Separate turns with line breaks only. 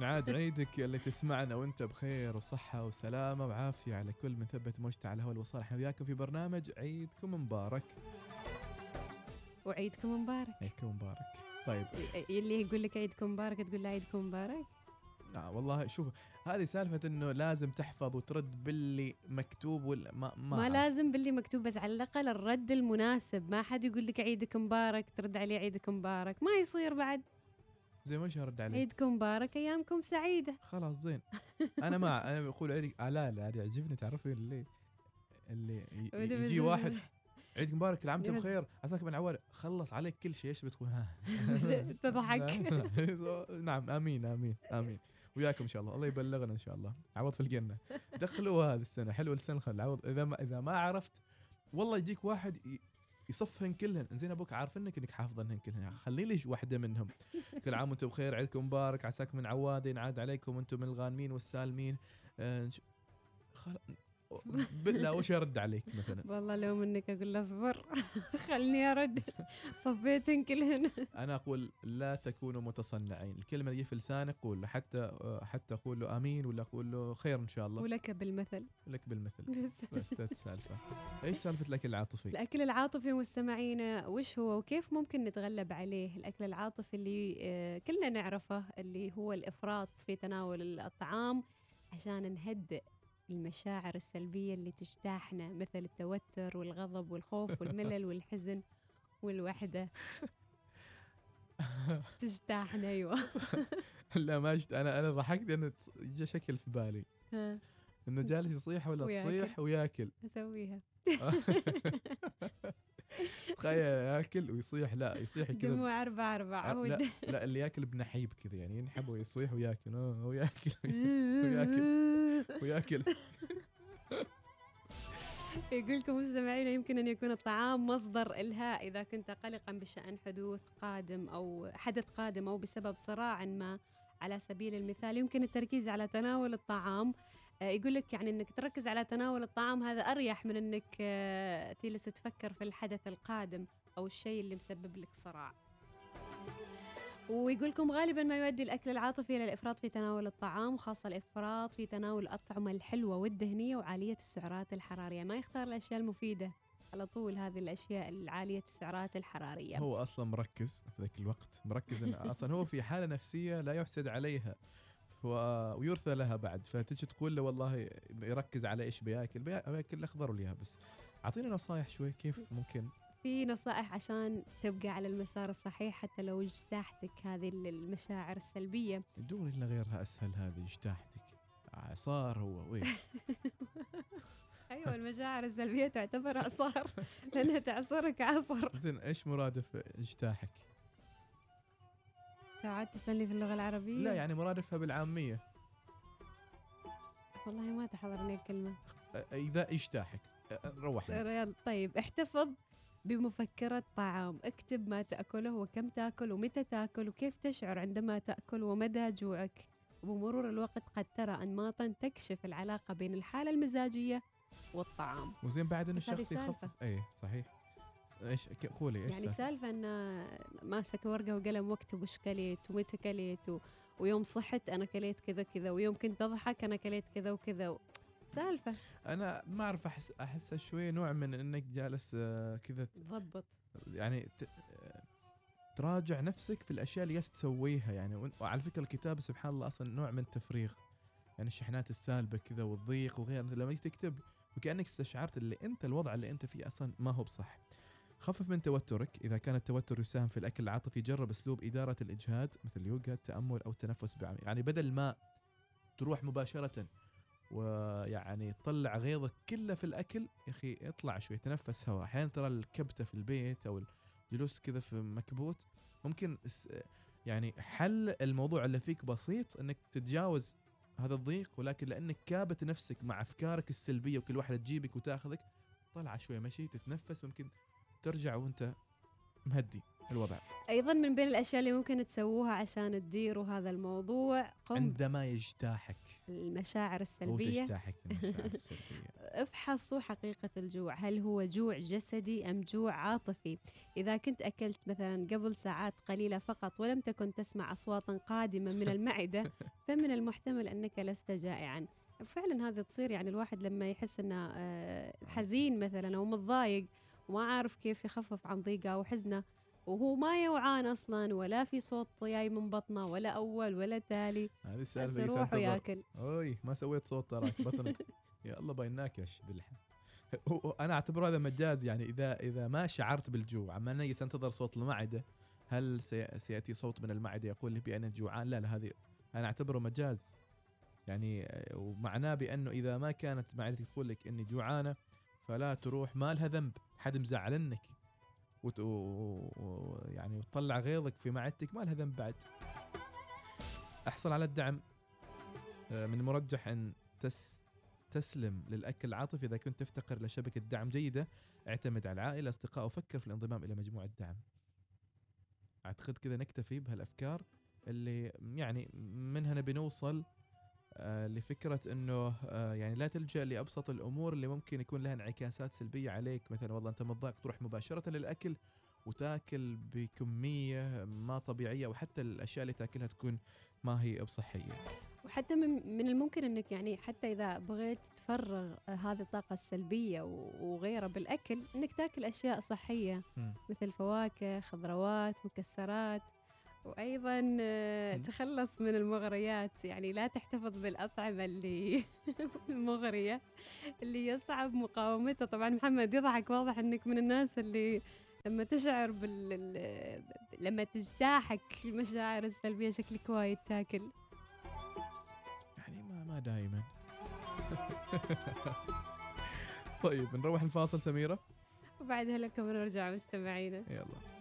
ينعاد عيدك اللي تسمعنا وانت بخير وصحة وسلامة وعافية على كل من ثبت موجته على هوا الوصال إحنا وياكم في برنامج عيدكم مبارك.
وعيدكم مبارك.
عيدكم مبارك. طيب.
اللي يقول لك عيدكم مبارك تقول له عيدكم مبارك؟
آه والله شوف هذه سالفة إنه لازم تحفظ وترد باللي مكتوب ولا ما ما,
ما. لازم باللي مكتوب بس على الأقل الرد المناسب. ما حد يقول لك عيدك مبارك ترد عليه عيدك مبارك. ما يصير بعد.
زي ما ارد عليه
عيدكم مبارك أيامكم سعيدة.
خلاص زين. أنا مع أنا بقول عيدك آه لا لا هذه يعجبني تعرفي اللي اللي يجي واحد عيدك مبارك كل عام بخير عساك من عوال خلص عليك كل شيء إيش بتقول؟
تضحك.
نعم آمين آمين آمين. وياكم إن شاء الله الله يبلغنا إن شاء الله. عوض في الجنة. دخلوا هذه السنة حلوة السنة إذا ما إذا ما عرفت والله يجيك واحد يصفهن كلهن. زين أبوك عارف انك إنك حافظنهن كلهن. خلي لي واحدة منهم. كل عام وأنتم بخير. عيدكم مبارك. عساك من عواده ينعاد عليكم وأنتم من الغانمين والسالمين. آه، خل... بالله وش ارد عليك مثلا؟
والله لو منك أقول له أصبر. خلني أرد. صفيتن كلهن
أنا أقول لا تكونوا متصنعين. الكلمة اللي في لسانك قول له حتى حتى أقول له آمين ولا أقول له خير إن شاء الله.
ولك بالمثل.
لك بالمثل.
بس.
بس تت سالفه إيش سالفة الأكل العاطفي؟
الأكل العاطفي مستمعينا وش هو وكيف ممكن نتغلب عليه؟ الأكل العاطفي اللي آه، كلنا نعرفه اللي هو الإفراط في تناول الطعام عشان نهدئ المشاعر السلبية اللي تجتاحنا مثل التوتر والغضب والخوف والملل والحزن والوحدة. تجتاحنا أيوة.
لا ما جت أنا أنا ضحكت انه تص- جا شكل في بالي. إنه جالس يصيح ولا. تصيح وياكل.
أسويها.
تخيل ياكل ويصيح لا يصيح كذا.
دموع أربع أربع
آه، لا لا اللي ياكل بنحيب كذا يعني ينحب ويصيح وياكل. آه، وياكل وياكل. وياكل.
يقول لكم مستمعينا يمكن أن يكون الطعام مصدر إلهاء إذا كنت قلقا بشأن حدوث قادم أو حدث قادم أو بسبب صراع ما على سبيل المثال. يمكن التركيز على تناول الطعام يقول لك يعني إنك تركز على تناول الطعام هذا أريح من إنك آه، تجلس تفكر في الحدث القادم أو الشيء اللي مسبب لك صراع. ويقول لكم غالبا ما يؤدي الأكل العاطفي إلى الإفراط في تناول الطعام وخاصه الإفراط في تناول الأطعمة الحلوة والدهنية وعالية السعرات الحرارية، ما يختار الأشياء المفيدة على طول هذه الأشياء العالية السعرات الحرارية.
هو أصلا مركز في ذاك الوقت مركز أصلا هو في حالة نفسية لا يحسد عليها و- ويرثى لها بعد. فتجي تقول له والله يركز على إيش بياكل. بيا- بياكل الأخضر واليابس. اعطينا نصائح شوي كيف ممكن؟
في نصائح عشان تبقى على المسار الصحيح حتى لو اجتاحتك هذه المشاعر السلبية.
دوري لنا غيرها أسهل هذه اجتاحتك. عصار هو وين؟
أيوه المشاعر السلبية تعتبر اعصار لأنها تعصرك عصر.
زين إيش مرادف اجتاحك؟
تعال تسالني في اللغة العربية؟
لا يعني مرادفها بالعامية.
والله ما تحضرني الكلمة.
أ- إذا اجتاحك.
ريال طيب احتفظ بمفكرة طعام. اكتب ما تأكله وكم تأكل ومتى تأكل وكيف تشعر عندما تأكل ومدى جوعك. وبمرور الوقت قد ترى أنماطا تكشف العلاقة بين الحالة المزاجية والطعام.
وزين بعد انه
هذه
الشخص. يخفف اي صحيح. إيش قولي إيش
يعني؟
سالفة؟
أن ماسك ورقة وقلم واكتب وش كليت ومتى كليت و... ويوم صحت أنا كليت كذا كذا ويوم كنت أضحك أنا كليت كذا وكذا و... سالفة.
أنا ما أعرف أحس احسها شوي نوع من إنك جالس آه، كذا ت-
ضبط.
يعني ت- آه، تراجع نفسك في الأشياء اللي جالس تسويها يعني. وعلى فكرة الكتابة سبحان الله أصلا نوع من التفريغ. يعني الشحنات السالبة كذا والضيق وغيره لما تكتب وكأنك استشعرت اللي أنت الوضع اللي أنت فيه أصلا ما هو بصح. خفف من توترك. إذا كان التوتر يساهم في الأكل العاطفي جرب أسلوب إدارة الإجهاد مثل اليوغا التأمل أو التنفس بعمق يعني بدل ما تروح مباشرة ويعني تطلع غيظك كله في الأكل يا أخي اطلع شوي تنفس هواء أحيانا ترى الكبتة في البيت أو الجلوس كذا في مكبوت ممكن يعني حل الموضوع اللي فيك بسيط إنك تتجاوز هذا الضيق ولكن لأنك كابت نفسك مع أفكارك السلبية وكل واحدة تجيبك وتأخذك طلع شوي مشي تتنفس ممكن ترجع وانت مهدي الوضع.
أيضا من بين الأشياء اللي ممكن تسووها عشان تديروا هذا الموضوع قم
عندما يجتاحك.
المشاعر
هو
السلبية.
تجتاحك المشاعر السلبية.
افحصوا حقيقة الجوع. هل هو جوع جسدي أم جوع عاطفي؟ إذا كنت أكلت مثلا قبل ساعات قليلة فقط ولم تكن تسمع أصواتا قادمة من المعدة فمن المحتمل أنك لست جائعا. فعلا هذا تصير يعني الواحد لما يحس إنه آه، حزين مثلا أو متضايق وما عارف كيف يخفف عن ضيقة أو حزنه وهو ما يوعان أصلا ولا في صوت جاي من بطنه ولا أول ولا تالي.
هذه
بس
السالفة
يروح وياكل
أوي ما سويت صوت تراك بطنك. يا الله بايناكش دلحين هو- هو- أنا اعتبر هذا مجاز يعني إذا إذا ما شعرت بالجوع عما أنا أنتظر صوت المعدة هل سي- سيأتي صوت من المعدة يقول لي بان جوعان؟ لا لا هذه أنا أعتبره مجاز. يعني ومعناه بأنه إذا ما كانت معدتك تقول لك إني جوعانة فلا تروح ما لها ذنب. حد مزعلنك وت... و... يعني وتطلع غيظك في معدتك ما لها ذنب بعد. أحصل على الدعم آه، من المرجح أن تس تسلم للأكل العاطفي. إذا كنت تفتقر لشبكه دعم جيدة اعتمد على العائلة اصدقاء وفكر في الانضمام إلى مجموعة دعم. أعتقد كذا نكتفي بهالأفكار اللي يعني منها نبي نوصل آه، لفكرة إنه آه، يعني لا تلجأ لأبسط الأمور اللي ممكن يكون لها انعكاسات سلبية عليك. مثلا والله أنت متضايق تروح مباشرة للأكل وتاكل بكمية ما طبيعية وحتى الأشياء اللي تاكلها تكون ما هي بصحية.
وحتى من, من الممكن إنك يعني حتى إذا بغيت تفرغ آه، هذه الطاقة السلبية و- وغيرها بالأكل إنك تاكل أشياء صحية.
مم.
مثل فواكه خضروات مكسرات. وأيضا آه،. تخلص من المغريات. يعني لا تحتفظ بالأطعمة اللي المغرية اللي يصعب مقاومتها. طبعا محمد يضحك واضح إنك من الناس اللي لما تشعر بال ال- لما تجتاحك المشاعر السلبية شكلك وايد تاكل.
يعني ما ما دائما طيب نروح الفاصل سميرة.
وبعدها لكم نرجع مستمعينا.
يلا.